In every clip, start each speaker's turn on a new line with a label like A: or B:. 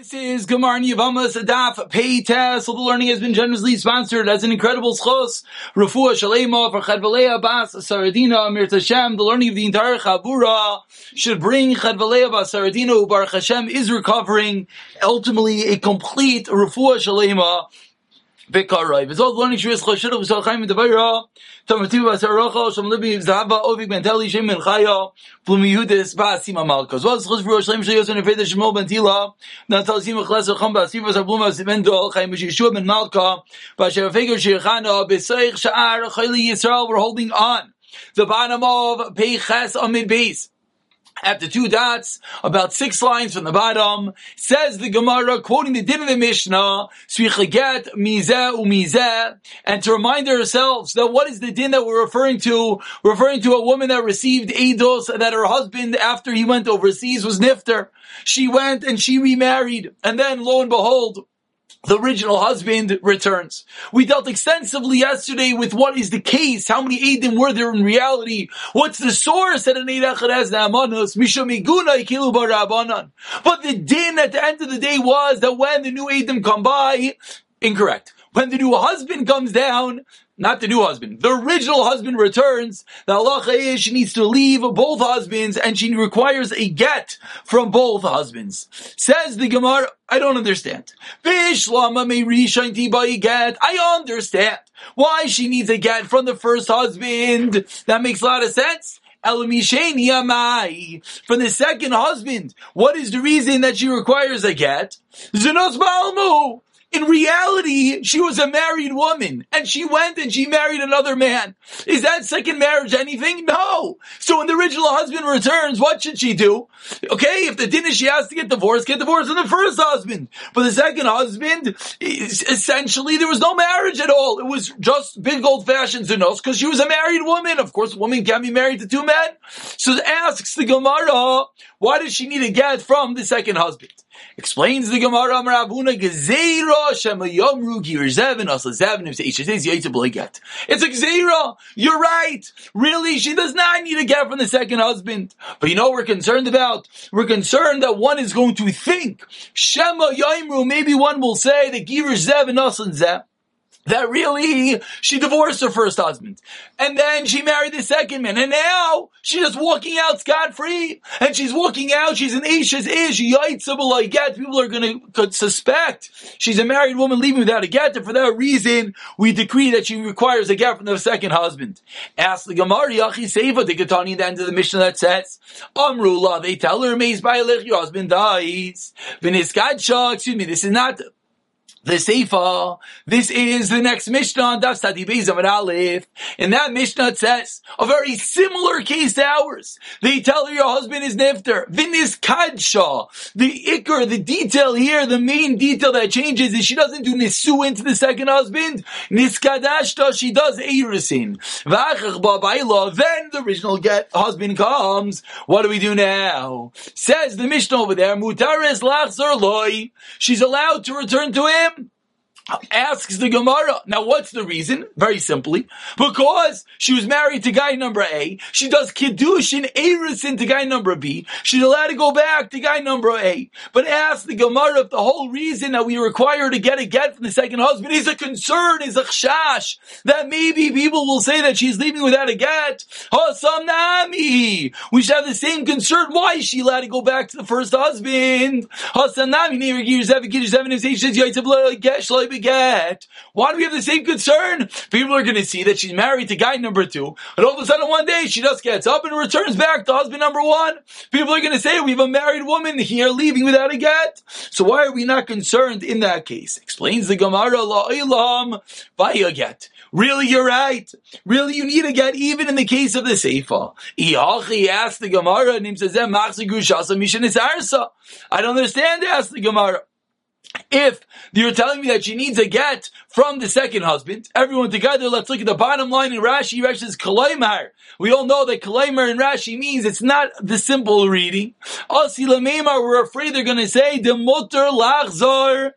A: This is Gemar Yavama Sadaf Pay Test. So the learning has been generously sponsored as an incredible schos. Rafua Shalema for Chadvalea Bas Saradina Amir Tashem. The learning of the entire Chabura should bring Chadvalea Bas Saradina Baruch Hashem is recovering ultimately a complete Rafua Shalema Bekarai. V'zol learning Shvius Choshedu V'zol Chaim Medavayra. Tomativ V'asaracha Shem Libi V'zahava Ovik Benteli Shem Ben Chaya Blumi Yudis Ba'asima Malka. As well as Chos V'rosh Shem Shayos and Veda Shemol Bentila Natal Sima Chles Chom Ba'asim V'zar Bluma Simen Dol Chaim Yeshua Ben Malka Ba'asher Feger Shirchana B'seich Sha'ar Chayli Yisrael we're holding on. The bottom of Peiches Amid Beis the two dots, about six lines from the bottom, says the Gemara, quoting the din of the Mishnah, get mizeh umizeh, and to remind ourselves that what is the din that we're referring to? Referring to a woman that received eidos that her husband, after he went overseas, was nifter. She went and she remarried, and then lo and behold, the original husband returns. We dealt extensively yesterday with what is the case, how many Eidim were there in reality, what's the source that an Eid. But the din at the end of the day was that when the new Eidim come by, incorrect. When the new husband comes down, not the new husband, the original husband returns, the halacha is she needs to leave both husbands and she requires a get from both husbands. Says the Gemara, I don't understand. I understand why she needs a get from the first husband. That makes a lot of sense. From the second husband, what is the reason that she requires a get? In reality, she was a married woman and she went and she married another man. Is that second marriage anything? No. So when the original husband returns, what should she do? Okay, if the din is she has to get divorced, get divorced from the first husband. But the second husband, essentially, there was no marriage at all. It was just big old fashioned zenos because she was a married woman. Of course, a woman can't be married to two men. So asks the Gemara, why does she need a get from the second husband? Explains the Gemara Amravuna Gezeira Shemayomru Girzevin Asazevin if Isha says get. It's a Gezeira. You're right. Really, she does not need a get from the second husband. But you know we're concerned about? We're concerned that one is going to think Shema Yomru. Maybe one will say that Girzevin Asazev that really she divorced her first husband. And then she married the second man. And now she's just walking out scot free and she's walking out. She's an isha's ish. Yaitzabalai get. People are going to suspect she's a married woman leaving without a get. And for that reason we decree that she requires a get from the second husband. Ask the Gemara Yachi Seva the Getani the end of the mission that says Amrullah they tell her Maze by your husband dies. Excuse me this is not the Seifa. This is the next Mishnah on Daf Sadi Beis Aleph. In that Mishnah it says, a very similar case to ours. They tell her your husband is Nifter. Vinis Kadsha. The Iker, the detail here, the main detail that changes is she doesn't do Nisu into the second husband. Niskadashta, she does Eirisin. Then the original get husband comes. What do we do now? Says the Mishnah over there, Mutaris Lachzor Loi. She's allowed to return to him Asks the Gemara. Now, what's the reason? Very simply, because she was married to guy number A. She does kiddush in Erison to guy number B. She's allowed to go back to guy number A. But ask the Gemara if the whole reason that we require to get a get from the second husband is a concern, is a chash that maybe people will say that she's leaving without a get. Hasamnami. We should have the same concern. Why is she allowed to go back to the first husband? Hasamnami. Get. Why do we have the same concern? People are going to see that she's married to guy number two, and all of a sudden one day she just gets up and returns back to husband number one. People are going to say we have a married woman here leaving without a get. So why are we not concerned in that case? Explains the Gemara La Ilam by a get. Really, you're right. Really, you need a get even in the case of the Seifa. Iachi asked the Gemara, I don't understand, asked the Gemara. If you're telling me that she needs a get from the second husband, everyone together, let's look at the bottom line in Rashi. Rashi says Kalaimar. We all know that Kalaimar in Rashi means it's not the simple reading. Asi Lameimar, we're afraid they're to say, the mutter lachzor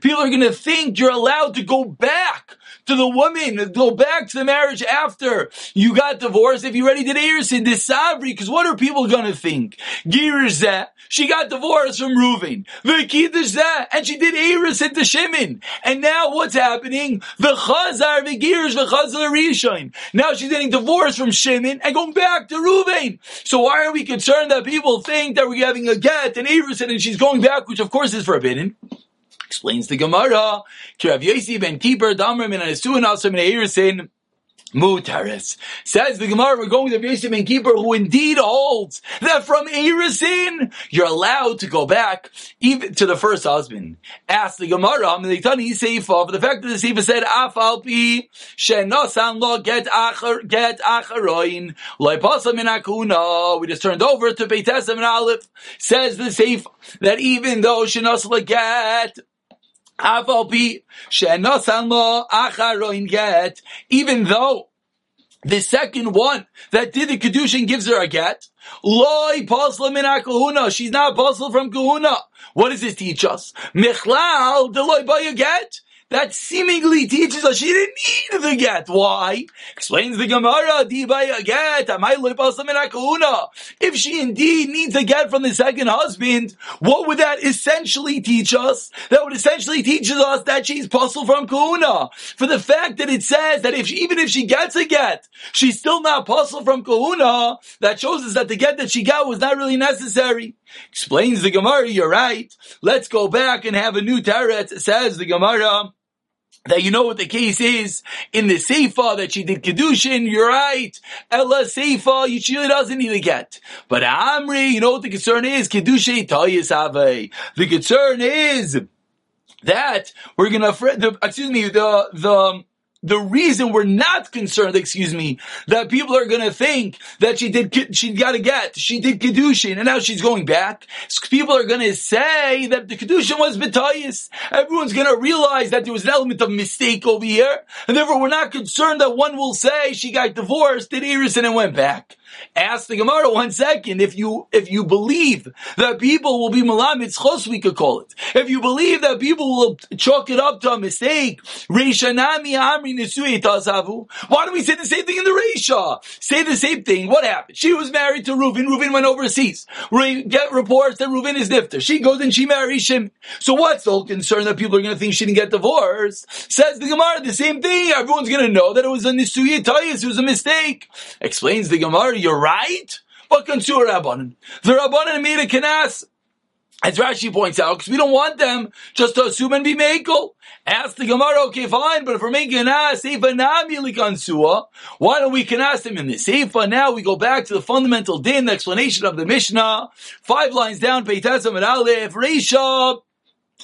A: People are going to think you're allowed to go back to the woman go back to the marriage after you got divorced if you already did Erisin, Disavri, because what are people going to think? Girzeh, she got divorced from Reuven. V'kidrzeh, and she did Erisin to Shimon. And now what's happening? The Chazar, the Rishon. Now she's getting divorced from Shimon and going back to Reuven. So why are we concerned that people think that we're having a get and Erisin and she's going back, which of course is forbidden? Explains the Gemara. Kirav Yosi ben Kippur, Damar min Anesuin, also min Erisin. Mutaris. Says the Gemara, we're going the Yosef and Keeper, who indeed holds that from Erisin, you're allowed to go back even to the first husband. Ask the Gemara, Melitani Seifa, for the fact that the Seifa said, Afalpi, Shenosan lo get achar, get acharoin, loipasa min akuna. We just turned over to Beitesam and Aleph. Says the Seifa, that even though Shenos lo get, even though the second one that did the kedushin gives her a get. She's not pasla from kahuna. What does this teach us? That seemingly teaches us she didn't need the get. Why? Explains the Gemara, get, Amayli Pasimin Akuna. If she indeed needs a get from the second husband, what would that essentially teach us? That would essentially teach us that she's puzzled from kahuna. For the fact that it says that if she, even if she gets a get, she's still not puzzled from kahuna, that shows us that the get that she got was not really necessary. Explains the Gemara, you're right. Let's go back and have a new teretz, says the Gemara that you know what the case is in the Seifa that she did Kedushin, you're right. Ella Seifa, she doesn't need a get. But Amri, you know what the concern is? Kedushin Tayis The concern is that we're gonna, the, excuse me, the, the, the reason we're not concerned, excuse me, that people are going to think that she did, she got to get, she did Kedushin and now she's going back. People are going to say that the Kedushin was B'tayis. Everyone's going to realize that there was an element of mistake over here. And therefore we're not concerned that one will say she got divorced, did Iris and went back. Ask the Gemara one second. If you if you believe that people will be malamid chos, we could call it. If you believe that people will chalk it up to a mistake, Reishanami Amri Nisui Tazavu. Why don't we say the same thing in the Reisha? Say the same thing. What happened? She was married to Reuven. Reuven went overseas. We get reports that Reuven is nifter. She goes and she marries him. So what's the whole concern that people are going to think she didn't get divorced? Says the Gemara the same thing. Everyone's going to know that it was a Nisui Tayis. It was a mistake. Explains the Gemara you're right, but Kansur Rabbanan. The Rabbanan made a kanas, as Rashi points out, because we don't want them just to assume and be makel. Ask the Gemara, okay, fine, but if we're making an Nami why don't we kanas them in this? Seifa? Now we go back to the fundamental din, the explanation of the Mishnah, five lines down, Peitasam and Aleph, Reisha,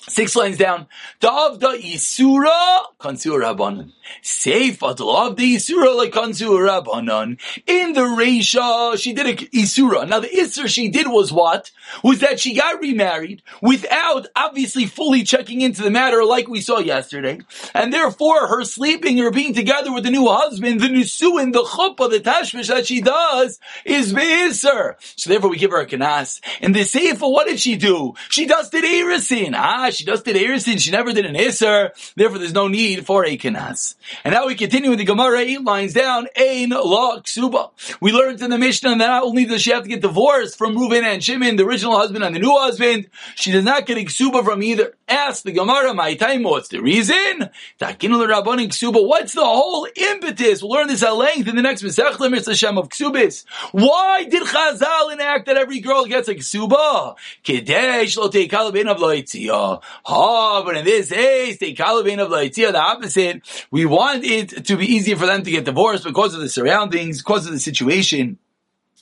A: Six lines down. Davda Isura Kansur Rabbanan. Seifa the Isura like Kansur Rabbanan. In the Reisha, she did a Isura. Now the Isra she did was what? Was that she got remarried without obviously fully checking into the matter like we saw yesterday. And therefore her sleeping or being together with the new husband, the Nisuin, the Chuppah, the Tashmish that she does is Be'isr. So therefore we give her a Kanas. And the Seifa, what did she do? She did Erisin. Ah, she just did Erisin, she never did an Isser, therefore there's no need for a Kanas. And now we continue with the Gemara, eight lines down, Ein La Ksuba. We learned in the Mishnah that not only does she have to get divorced from Reuven and Shimon, the original husband and the new husband, she does not get a Ksuba from either. Ask the Gemara, my time, what's the reason? What's the whole impetus? We'll learn this at length in the next. Shem of Ksubis. Why did Chazal enact that every girl gets a Ksuba? Kedesh lo teikal of loitziyah. Oh, but in this case, Kalabin of Laitia, the opposite, we want it to be easier for them to get divorced because of the surroundings, because of the situation.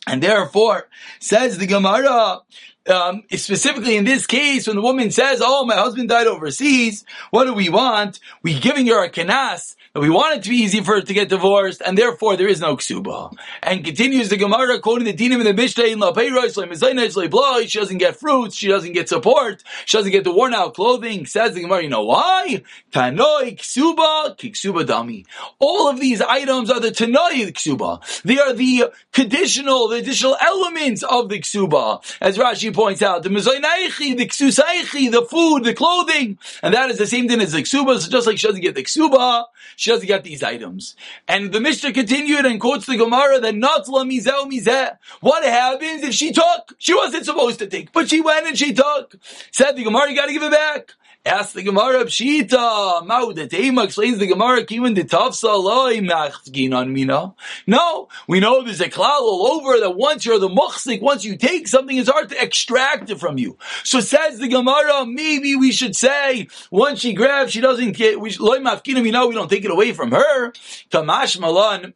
A: And therefore, says the Gemara, um, specifically in this case, when the woman says, "Oh, my husband died overseas," what do we want? We giving her a kanas that we want it to be easy for her to get divorced, and therefore there is no ksuba. And continues the Gemara quoting the dinim in the Mishnah in La She doesn't get fruits, she doesn't get support, she doesn't get the worn out clothing. Says the Gemara, you know why? Tanoi ksuba kiksuba dami. All of these items are the tanoi ksuba. They are the conditional, the additional elements of the ksuba. As Rashi points out the mezoinaichi, the ksusaichi, the food, the clothing, and that is the same thing as the ksuba. So just like she doesn't get the ksuba, she doesn't get these items. And the Mishnah continued and quotes the Gemara that natla mizeh mizeh. What happens if she took? She wasn't supposed to take, but she went and she took. Said the Gemara, you got to give it back. Ask the Gemara Pshita. Maudatema explains the Gemara Kiman de Tafsa loy machgin on mina. No, we know there's a cloud all over that once you're the muchzik, once you take something, it's hard to extract it from you. So says the Gemara, maybe we should say once she grabs, she doesn't get loy machgin mina. We don't take it away from her. Tamash malan.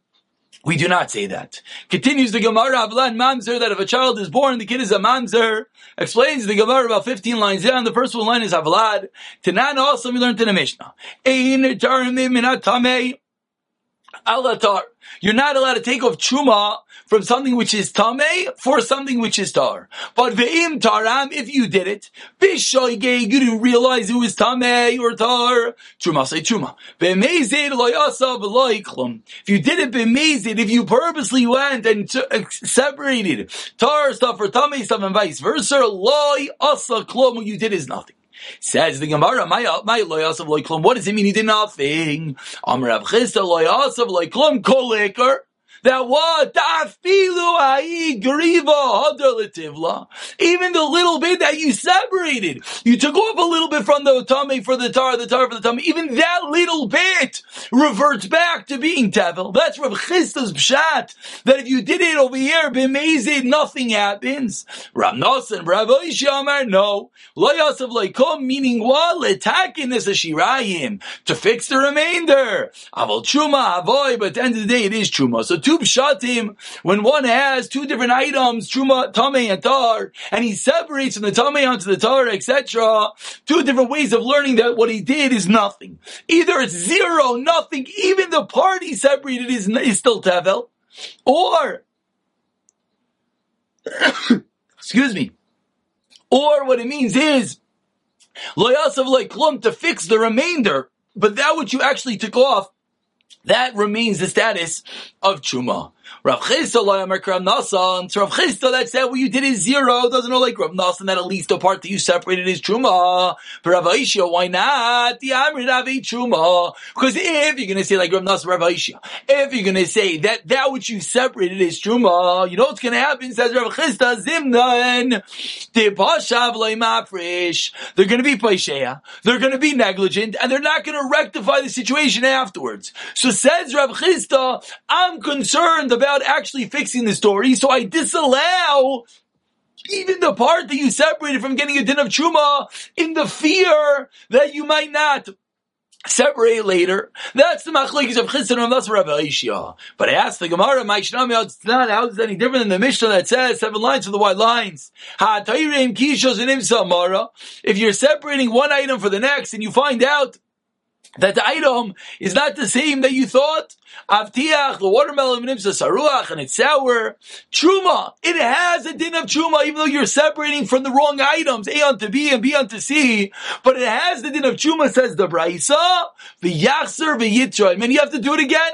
A: We do not say that. Continues the Gemara Avlan Mamzer that if a child is born, the kid is a Mamzer. Explains the Gemara about 15 lines down. The first one line is Avlad. Tanan also we learned in the Mishnah. Ein. You're not allowed to take off truma from something which is tame for something which is tar. But ve'im taram, if you did it, bishoige, you didn't realize it was tame or tar. Truma say truma. Be'mezid loyasav loiklum. If you did it be'mezid, if you purposely went and t- uh, separated tar stuff or tame stuff and vice versa, loy asa klum, what you did is nothing. Says the Gemara, my my loyasav loiklum. What does it mean? He did nothing. Amr Rav Chisda loyasav loiklum koleker that what even the little bit that you separated, you took off a little bit from the tummy for the tar, the tar for the tummy. Even that little bit reverts back to being tevel. That's Rav Chisda's pshat. That if you did it over here, b'mezid, nothing happens. Rav Nosson, Rav Oishiyamar, no. Lo yasav leikom, meaning what? Letakin is a shirayim to fix the remainder. Aval chuma avoy, but at the end of the day, it is chuma. So two two pshatim, when one has two different items, truma, tame, and tar, and he separates from the tame onto the tar, etc., two different ways of learning that what he did is nothing. Either it's zero, nothing, even the part he separated is, is still tevel, or, excuse me, or what it means is, loyasav like klum to fix the remainder, but that which you actually took off that remains the status of Chuma. Rav Chisda loyamer Rav Nasan. So Rav Chisda that said what you did is zero. Doesn't know like Rav Nasan that at least the part that you separated is truma. But Rav Aishia, why not? The Amrit Avi truma. Because if you're to say like Rav Nasan, Rav Aishia, if you're to say that that which you separated is truma, you know what's to happen? Says Rav Chisda Zimnan. They're to be paisheya. They're to be negligent, and they're not to rectify the situation afterwards. So says Rav Chisda, I'm concerned about actually fixing the story, so I disallow even the part that you separated from getting a din of truma in the fear that you might not separate later. That's the machlekes of Chizan and that's Rabbi Ishia. But I asked the Gemara, my Shnami, it's not, how is it any different than the Mishnah that says seven lines for the white lines? If you're separating one item for the next and you find out that the item is not the same that you thought. Avtiach, the watermelon nimsa saruach, and it's sour. Truma, it has a din of truma, even though you're separating from the wrong items, A onto B and B onto C, but it has the din of truma, says the Braisa, the Yachser, the Yitraim, and you have to do it again.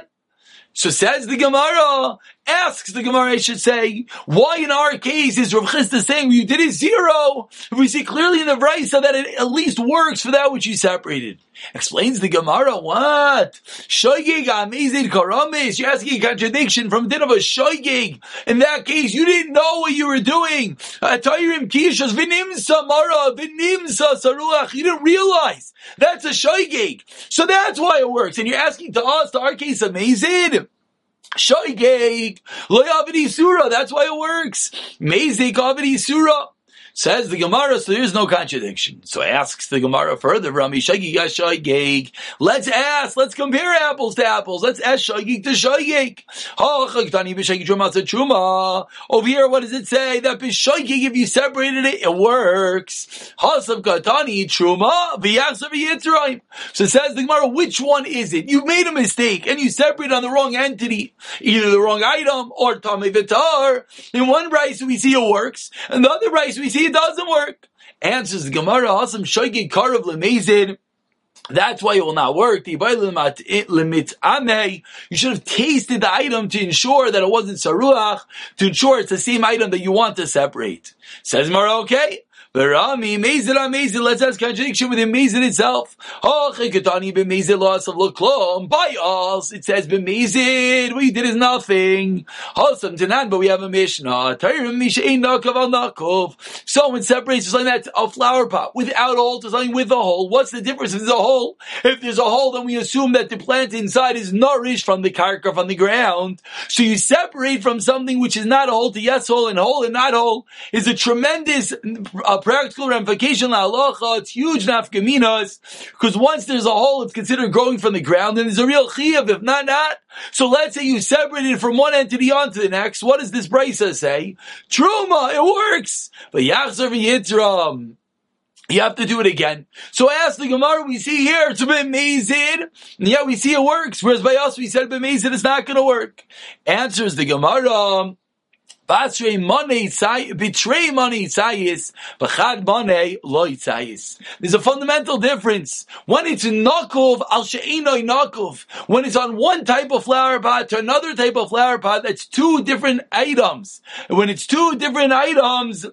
A: So says the Gemara, asks the Gemara, I should say, why in our case is Rav Chisda saying you did it zero? We see clearly in the Brisa that it at least works for that which you separated. Explains the Gemara, what? Shoygig amazing karamis. You're asking a contradiction from din of a shoygig. In that case, you didn't know what you were doing. You didn't realize. That's a shoygig. So that's why it works. And you're asking to us, to our case, amazing. Shoigeg, loyavidi surah. That's why it works. Mezik avidi surah. Says the Gemara, so there's no contradiction. So asks the Gemara further, Rami Shagig Shaygeg. Let's ask, let's compare apples to apples. Let's ask Shaygeg to Shagig. Over here, what does it say? That Bishaygeg, if you separated it, it works. Hasav Katani Truma, V'yasav. So says the Gemara, which one is it? You made a mistake and you separated on the wrong entity, either the wrong item or Tame Vitar. In one rice we see it works, and the other rice we see it doesn't work. Answers the Gemara, Hasam Shoigi Karav Lemezid. That's why it will not work. You should have tasted the item to ensure that it wasn't saruach, to ensure it's the same item that you want to separate. Says Mara, okay. Rami, Mezid on let's ask contradiction within Mezid itself. Oh, b'Mezid loss of Luklom. By us, it says b'Mezid, what you did is nothing. Wholesome Tanan, but we have a Mishnah. Tayrim Mishain Nakov al Nakov. Someone separates something that's a flower pot without a hole to something with a hole. What's the difference if there's a hole? If there's a hole, then we assume that the plant inside is nourished from the karka, from the ground. So you separate from something which is not a hole to yes hole and hole and not hole is a tremendous uh, practical ramification la halacha, it's huge nafkaminas, because once there's a hole, it's considered growing from the ground, and there's a real chiyav, if not, not. So let's say you separated from one entity onto the next, what does this brisa say? Truma, it works! But yachzer v'yitram, you have to do it again. So ask the Gemara, we see here, it's amazing. And yeah, we see it works. Whereas by us, we said amazing, it's not to work. Answers the Gemara, Basrei money betray money tzayis, b'chad money loy tzayis. There's a fundamental difference. When it's nakov al she'inoi nakov, when it's on one type of flower pot to another type of flower pot, that's two different items. when it's two different items,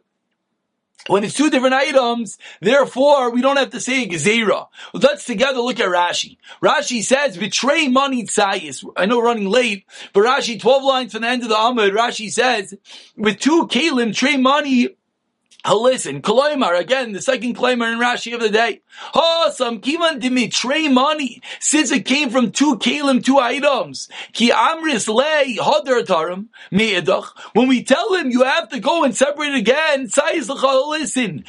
A: when it's two different items, therefore we don't have to say gezerah. Let's together look at Rashi. Rashi says, betray money tzayis. I know we're running late, but Rashi, 12 lines from the end of the Amud, Rashi says, with two kalim, trey money listen, Koloimar, again, the second Koloimar in Rashi of the day. Oh, some kiman dimitray money, since it came from two kalim, two items. Ki amris lei hodar tarim, me'edach. When we tell him you have to go and separate again, sayis listen.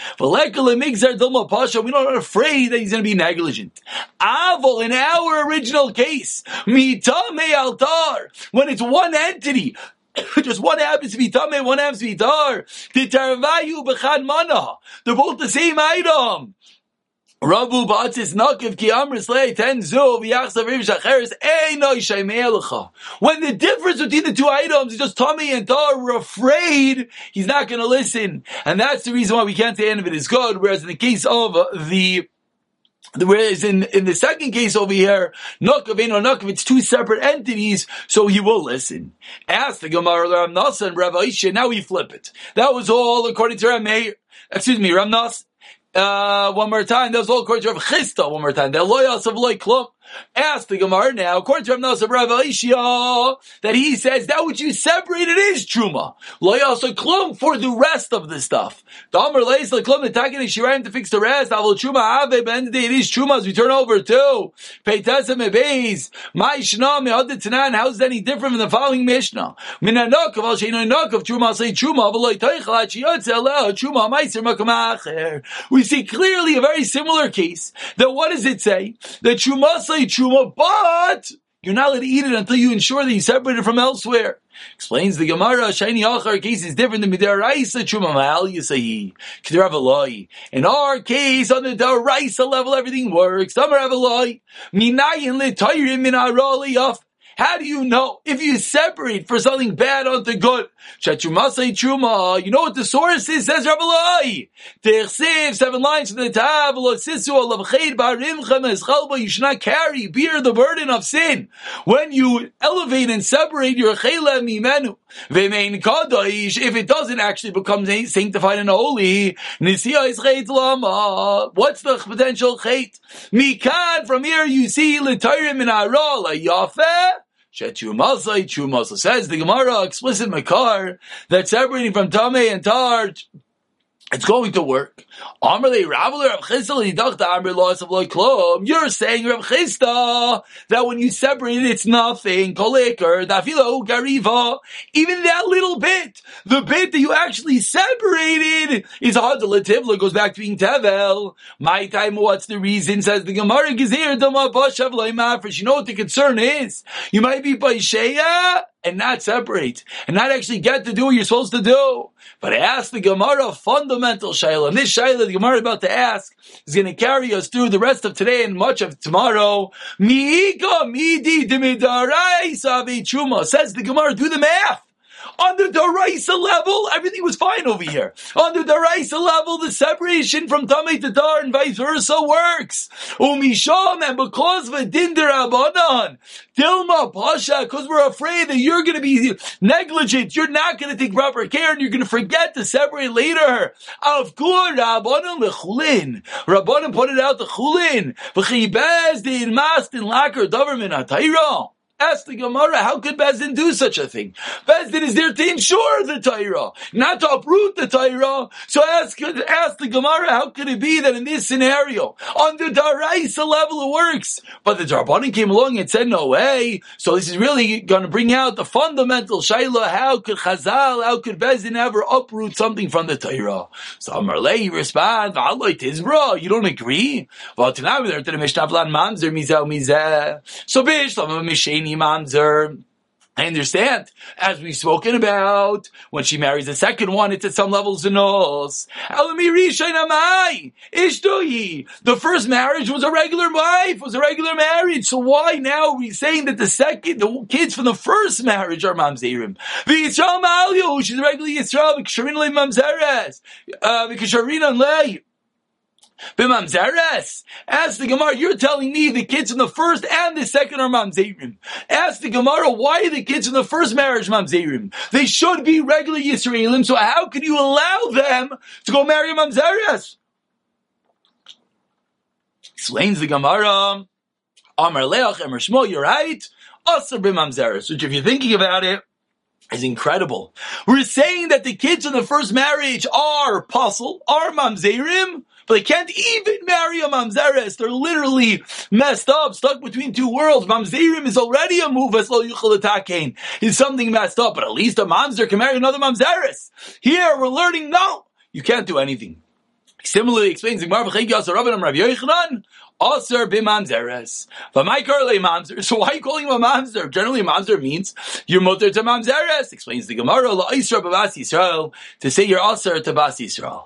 A: Pasha, we're not afraid that he's going to be negligent. Avol, in our original case, mitame altar, when it's one entity, just one happens to be tamei, one happens to be dar. Titarvayu b'chad mana. They're both the same item. Rabu ba'atzis nakiv ki amris lei ten zu v'yachsav riv shacheres einoi shaymei When the difference between the two items is just Tommy and Tar, we're afraid he's not going to listen. And that's the reason why we can't say any of it is good. Whereas in the case of the Whereas in, in the second case over here, Nukav or Nukav, it's two separate entities, so he will listen. Ask the Gemara Ram Nasa and Rav Aisha, now we flip it. That was all according to Ram excuse me, Ram Nas, uh, one more time, that was all according to Rav Chisda, one more time. The loyas of loy klum. Ask the Gemara now, according to Rav Nosab Rav Aishia, that he says that which you separated is truma. Loyasa klum for the rest of the stuff. The Amr lays the klum the takin shirayim to fix the rest. Avol truma ave ben it is truma as we turn over to Peitasa mebeis. My shna me'adit tanan. How is that any different from the following Mishnah? Minanok of al sheino nok of truma say truma v'loy teichel at shiyotze aleh truma meiser makamacher. We see clearly a very similar case. That what does it say? That truma say truma, but you're not allowed to eat it until you ensure that you separate it from elsewhere. Explains the Gemara, Shiny Achar case is different than Midaraisa Truma Ma'al Yisahi. Kedravaloi. In our case, on the Daraisa level, everything works. Samaravaloi. Minayin Litayrim Min Arali Yaf. How do you know if you separate for something bad onto good? Truma. You know what the source is? Says Rabbalai. Tersiv seven lines from the tab. You should not carry, bear the burden of sin when you elevate and separate your chayla mimenu. If it doesn't actually become sanctified and holy, what's the potential chait? Mikan, from here you see l'tayrim in Shetumasa, Chumasa says the Gemara explicit Makar that separating from Tame and Tar it's going to work. You're saying, Rav Chisda, that when you separate it, it's nothing. Even that little bit, the bit that you actually separated, is hard to Lativla, goes back to being Tevel. My time, what's the reason? Says the Gemara, You know what the concern is? You might be by Shea, and not separate, and not actually get to do what you're supposed to do. But ask the Gemara fundamental shayla, and this shayla the Gemara is about to ask is going to carry us through the rest of today and much of tomorrow. Miika midi dimidarai savi chuma says the Gemara. Do the math. On the Daraisa level, everything was fine over here. On the Daraisa level, the separation from Tamei to Dar and vice versa works. Umisham, and because of a Dinder Abanon, Dilma Pasha, because we're afraid that you're going to be negligent, you're not going to take proper care, and you're going to forget to separate later. Of good, Rabbanon lechulin. Rabbanon put it out the chulin. V'chibez din mastin laker dovermin atayra. Ask the Gemara, how could Bezdin do such a thing? Bezdin is there to ensure the Torah, not to uproot the Torah. So ask, ask the Gemara, how could it be that in this scenario, on the Daraisa level it works, but the Darbanim came along and said, no way. So this is really going to bring out the fundamental Shaila, how could Chazal, how could Bezdin ever uproot something from the Torah? So Amarlei responds, you don't agree? So Bish, Misheni Mamzer. I understand, as we've spoken about, when she marries the second one, it's at some levels in us. The first marriage was a regular wife, was a regular marriage. So why now are we saying that the second, the kids from the first marriage are mamzerim? She's a regular Yisrael, because uh. B'mamzeres. Ask the Gemara, you're telling me the kids in the first and the second are mamzerim. Ask the Gemara, why are the kids in the first marriage mamzerim? They should be regular Yisraelim, so how can you allow them to go marry mamzeres? Explains the Gemara, Amar Leach, Amar you're right. Also b'mamzeres, which if you're thinking about it, is incredible. We're saying that the kids in the first marriage are apostle, are mamzerim, but they can't even marry a mamzeres. They're literally messed up, stuck between two worlds. Mamzerim is already a move as lo yuchal Is something messed up, but at least a mamzer can marry another mamzeres. Here we're learning, no, you can't do anything. Similarly explains the Gemara Rabbi Yochanan, Aser b'mamzeres. But my curly mamzer. So why are you calling him a mamzer? Generally, mamzer means you're mutter to mamzeres. Explains the Gemara la Isra b'bas Yisrael to say you're aser to bas Yisrael.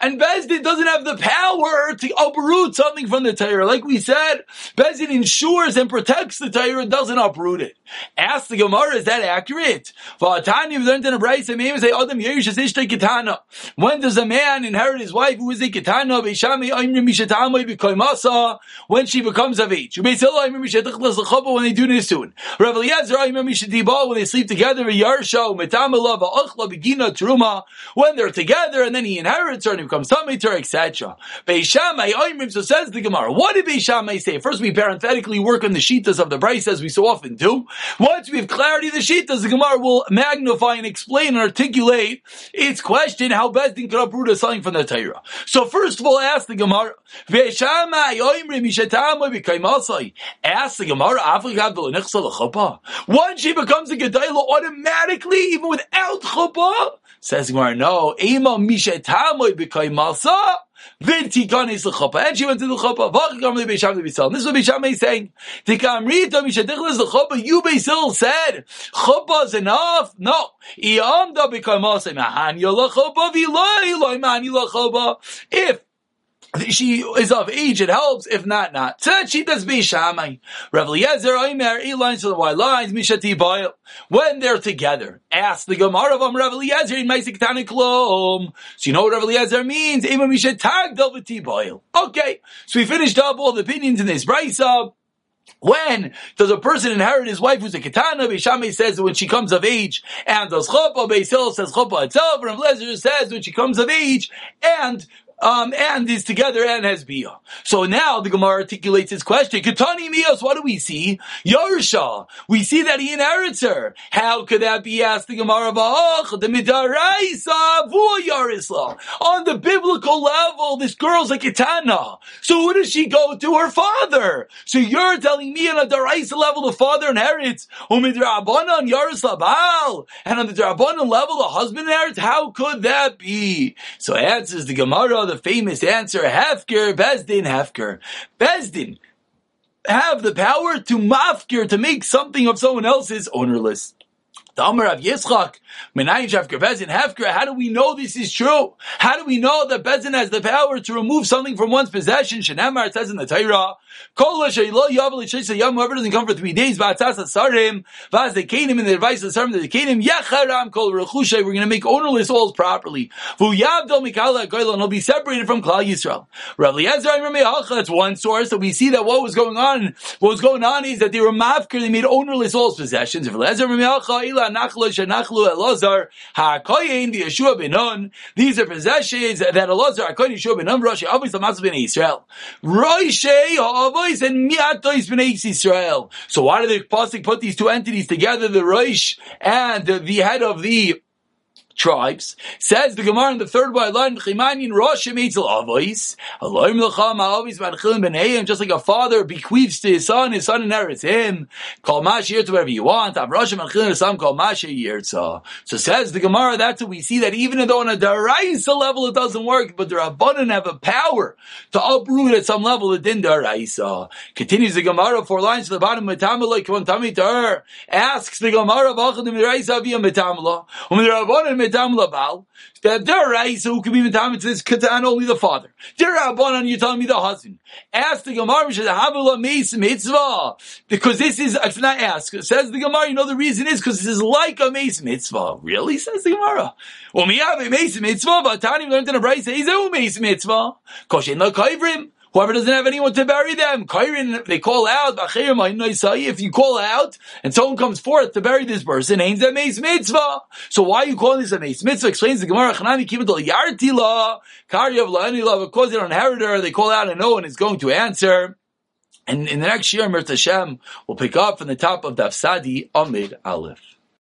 A: and Bezdin doesn't have the power to uproot something from the Torah. Like we said, Bezdin ensures and protects the Torah, doesn't uproot it. Ask the Gemara, is that accurate? When does a man inherit his wife who is a Kitana? When she becomes of age. When they do this soon. When they sleep together, when they're together and then he inherits her becomes Tamitar, etc. So says the Gemara. What did Beishamai say? First we parenthetically work on the Shitas of the Braisa as we so often do. Once we have clarity of the Shitas, the Gemara will magnify and explain and articulate its question how Bezdin could uproot a something from the Torah. So first of all, ask the Gemara. Ask the Gemara. Once she becomes a Gedailah automatically, even without chuppah, says Gemara, no, Ema Mishetamoy B'kay Masa, V'tikanis l'chuppah. And she went to the chuppah. V'achikam l'beisham l'bisal. This is what Beisham is saying. Tikamrita mishadichlis l'chuppah. You Beisil said, chuppah is enough. No. Iyamda b'kay masa. Mahan yolachupah v'iloi loy man yolachupah. If she is of age, it helps. If not, not. Said she does be shamay. Rav Eliezer, Omer, eight lines to the white lines, Mishati Boil. When they're together, ask the Gemara of Am Rav Eliezer in Maisik Taniklom. So you know what Rav Eliezer means? Ema Mishatag Delvati Boil. Okay. So we finished up all the opinions in this Brisa. When does a person inherit his wife who's a katana? Beishamay says when she comes of age and does chuppah. Beisil says chuppah itself. Rav Lezer says when she comes of age and um, and is together and has bia. So now the Gemara articulates his question. Katani mios, what do we see? Yarsha. We see that he inherits her. How could that be? Asked the Gemara. The midaraisa yarisla. On the biblical level, this girl's a kitana. So who does she go to? Her father. So you're telling me on a daraisa level, the father inherits. Baal. And on the darabanan level, the husband inherits. How could that be? So answers the Gemara the famous answer, Hefker, Bezdin, Hefker. Bezdin have the power to mafkir, to make something of someone else's ownerless. The Amr of Yitzchak, Menayin Shafker Bezin Hefker, how do we know this is true? How do we know that Bezin has the power to remove something from one's possession? Shenamar, says in the Torah, Kol whoever doesn't come for three days, V'atzas Asarim, V'az him in the advice of the Sarim cane him, Yecharam Kol Rechushay, we're going to make ownerless souls properly. V'uyavdol Mikala Goyla, and he'll be separated from Klal Yisrael. Rav Eliezer, remember, that's one source, that we see that what was going on, what was going on is that they were mafker, they made ownerless souls possessions. Rav Eliezer, Elazar, HaKoyin, the Yeshua ben Nun. These are possessions that Elazar, HaKoyin, Yeshua ben Nun, Rosh Avis, Hamas ben Israel. Rosh Ha'avis and Miatois ben Israel. So why did the Pasuk put these two entities together, the Rosh and the head of the tribes. Says the Gemara in the third line, just like a father bequeaths to his son, his son inherits him. Call Mashir to whatever you want. Av Roshim Vanchilim Sam call Mashir Yirtza. So says the Gemara, that's what we see that even though on a Daraisa level it doesn't work, but the Rabbanan have a power to uproot at some level the Din Daraisa. Continues the Gemara, four lines to the bottom, Metamalai Kvantami to her, asks the Gemara, Vachadim Daraisa via Metamala. When the Rabbanan medam labal. That deraisa who can be medam to this katan only the father. Derabanan, you're telling me the husband. Ask the Gemara havula mitzvah because this is it's not ask. Says the Gemara, you know the reason is because this is like a mace mitzvah. Really? Says the Gemara. Well, me have a mace mitzvah, but Tani learned in a. He's a mace mitzvah. Koshin la kaivrim. Whoever doesn't have anyone to bury them, Kairin, they call out, if you call out and someone comes forth to bury this person, ain't that mace mitzvah. So why are you calling this a mace mitzvah? Explains the Gemara, Chanami Kivatal Yartila, Karyav La'ani because they don't inherit her, they call out and no one is going to answer. And in the next year, Mirta Hashem will pick up from the top of Dafsadi Amid Aleph.